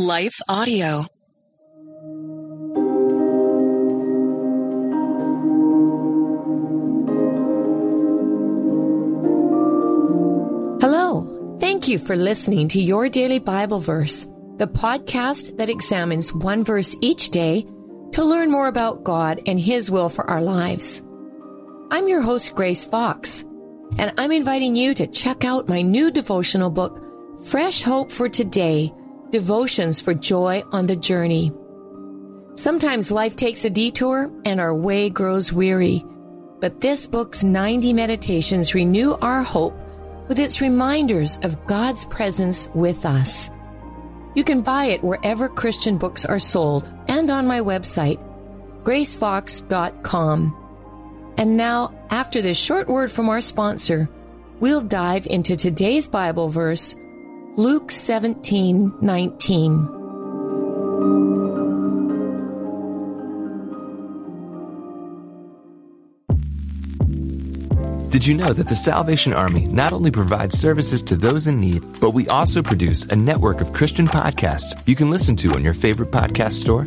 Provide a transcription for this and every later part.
Life Audio. Hello. Thank you for listening to Your Daily Bible Verse, the podcast that examines one verse each day to learn more about God and His will for our lives. I'm your host, Grace Fox, and I'm inviting you to check out my new devotional book, Fresh Hope for Today Devotions for Joy on the Journey. Sometimes life takes a detour and our way grows weary, but this book's 90 meditations renew our hope with its reminders of God's presence with us. You can buy it wherever Christian books are sold and on my website, gracefox.com. And now, after this short word from our sponsor, we'll dive into today's Bible verse, Luke 17 19. Did you know that the Salvation Army not only provides services to those in need, but we also produce a network of Christian podcasts you can listen to on your favorite podcast store?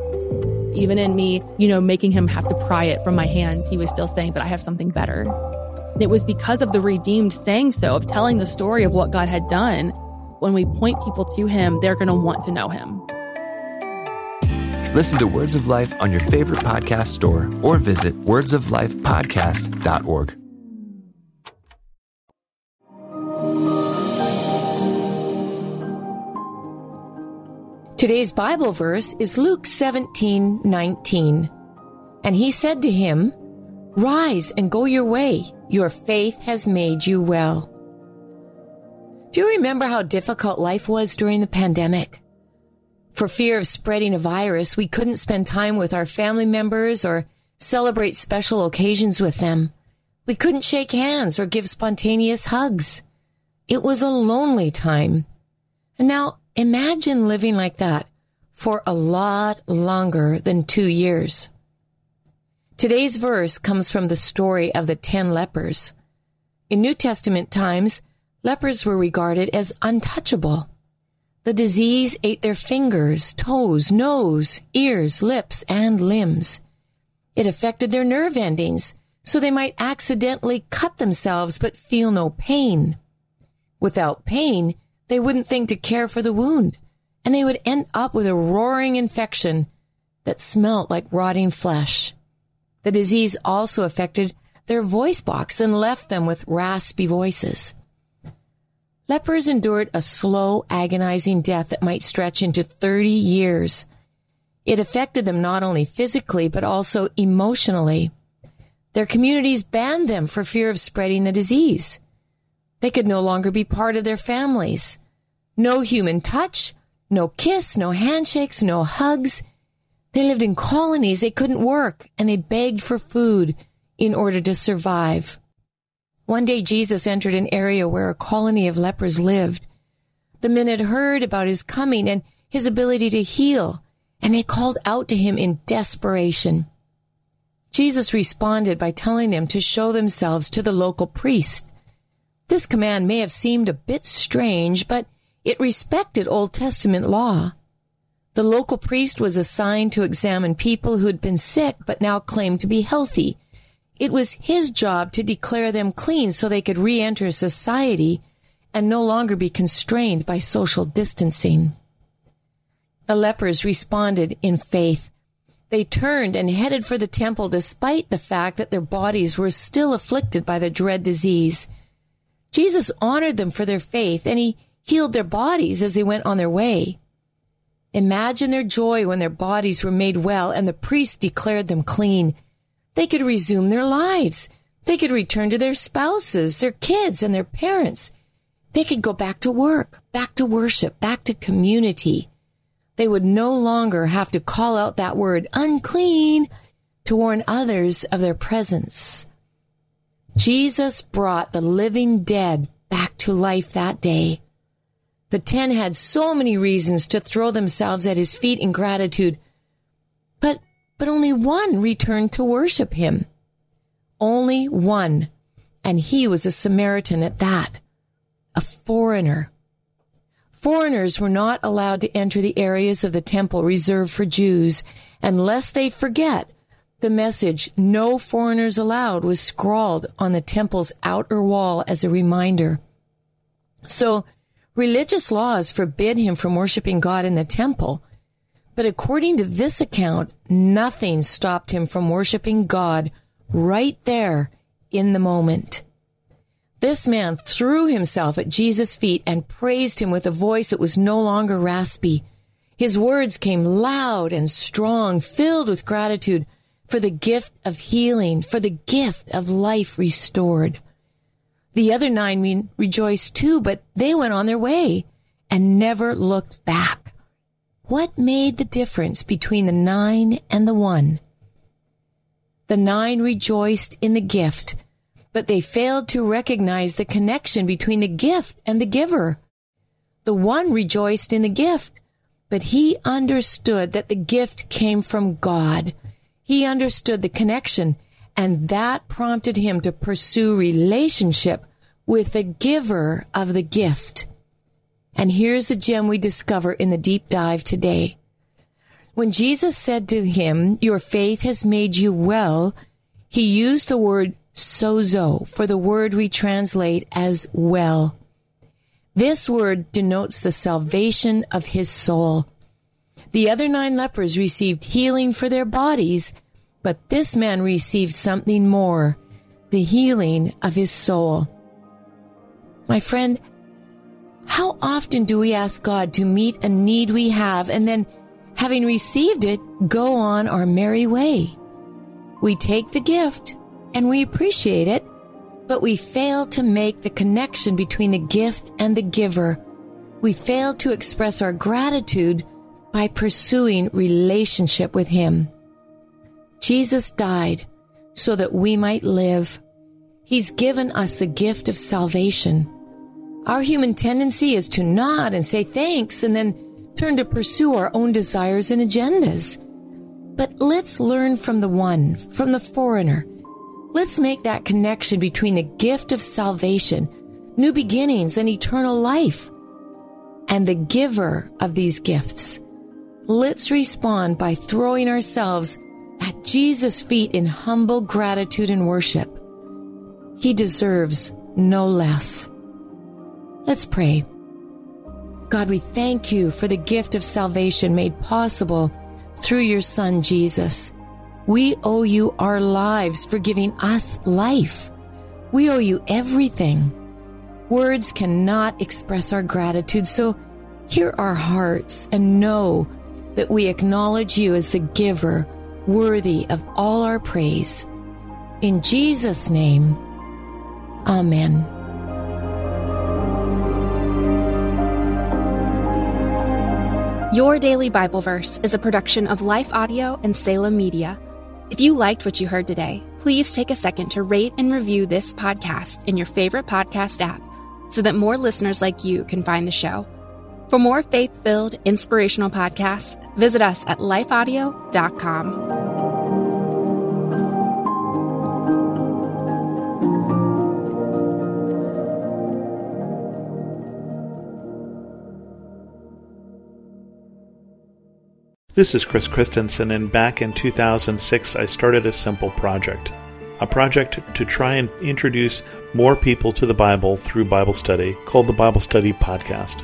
Even in me, you know, making him have to pry it from my hands, he was still saying, but I have something better. It was because of the redeemed saying so, of telling the story of what God had done. When we point people to him, they're going to want to know him. Listen to Words of Life on your favorite podcast store or visit wordsoflifepodcast.org. Today's Bible verse is Luke 17 19. And he said to him, Rise and go your way. Your faith has made you well. Do you remember how difficult life was during the pandemic? For fear of spreading a virus, we couldn't spend time with our family members or celebrate special occasions with them. We couldn't shake hands or give spontaneous hugs. It was a lonely time. And now imagine living like that for a lot longer than two years. Today's verse comes from the story of the ten lepers. In New Testament times, lepers were regarded as untouchable. The disease ate their fingers, toes, nose, ears, lips, and limbs. It affected their nerve endings, so they might accidentally cut themselves but feel no pain. Without pain, they wouldn't think to care for the wound, and they would end up with a roaring infection that smelt like rotting flesh. The disease also affected their voice box and left them with raspy voices. Lepers endured a slow, agonizing death that might stretch into 30 years. It affected them not only physically, but also emotionally. Their communities banned them for fear of spreading the disease. They could no longer be part of their families. No human touch, no kiss, no handshakes, no hugs. They lived in colonies. They couldn't work and they begged for food in order to survive. One day Jesus entered an area where a colony of lepers lived. The men had heard about his coming and his ability to heal, and they called out to him in desperation. Jesus responded by telling them to show themselves to the local priest. This command may have seemed a bit strange, but it respected Old Testament law. The local priest was assigned to examine people who had been sick but now claimed to be healthy. It was his job to declare them clean so they could re-enter society and no longer be constrained by social distancing. The lepers responded in faith. They turned and headed for the temple despite the fact that their bodies were still afflicted by the dread disease. Jesus honored them for their faith and he healed their bodies as they went on their way. Imagine their joy when their bodies were made well and the priest declared them clean. They could resume their lives. They could return to their spouses, their kids, and their parents. They could go back to work, back to worship, back to community. They would no longer have to call out that word unclean to warn others of their presence. Jesus brought the living dead back to life that day. The ten had so many reasons to throw themselves at his feet in gratitude, but, but only one returned to worship him. Only one, and he was a Samaritan at that, a foreigner. Foreigners were not allowed to enter the areas of the temple reserved for Jews unless they forget the message, no foreigners allowed, was scrawled on the temple's outer wall as a reminder. So, religious laws forbid him from worshiping God in the temple. But according to this account, nothing stopped him from worshiping God right there in the moment. This man threw himself at Jesus' feet and praised him with a voice that was no longer raspy. His words came loud and strong, filled with gratitude for the gift of healing, for the gift of life restored. The other nine rejoiced too, but they went on their way and never looked back. What made the difference between the nine and the one? The nine rejoiced in the gift, but they failed to recognize the connection between the gift and the giver. The one rejoiced in the gift, but he understood that the gift came from God he understood the connection, and that prompted him to pursue relationship with the giver of the gift. And here's the gem we discover in the deep dive today. When Jesus said to him, Your faith has made you well, he used the word sozo for the word we translate as well. This word denotes the salvation of his soul. The other nine lepers received healing for their bodies, but this man received something more the healing of his soul. My friend, how often do we ask God to meet a need we have and then, having received it, go on our merry way? We take the gift and we appreciate it, but we fail to make the connection between the gift and the giver. We fail to express our gratitude by pursuing relationship with Him. Jesus died so that we might live. He's given us the gift of salvation. Our human tendency is to nod and say thanks and then turn to pursue our own desires and agendas. But let's learn from the one, from the foreigner. Let's make that connection between the gift of salvation, new beginnings, and eternal life, and the giver of these gifts. Let's respond by throwing ourselves at Jesus' feet in humble gratitude and worship. He deserves no less. Let's pray. God, we thank you for the gift of salvation made possible through your Son, Jesus. We owe you our lives for giving us life. We owe you everything. Words cannot express our gratitude, so hear our hearts and know that we acknowledge you as the giver worthy of all our praise. In Jesus' name, Amen. Your Daily Bible Verse is a production of Life Audio and Salem Media. If you liked what you heard today, please take a second to rate and review this podcast in your favorite podcast app so that more listeners like you can find the show. For more faith filled, inspirational podcasts, visit us at lifeaudio.com. This is Chris Christensen, and back in 2006, I started a simple project. A project to try and introduce more people to the Bible through Bible study called the Bible Study Podcast.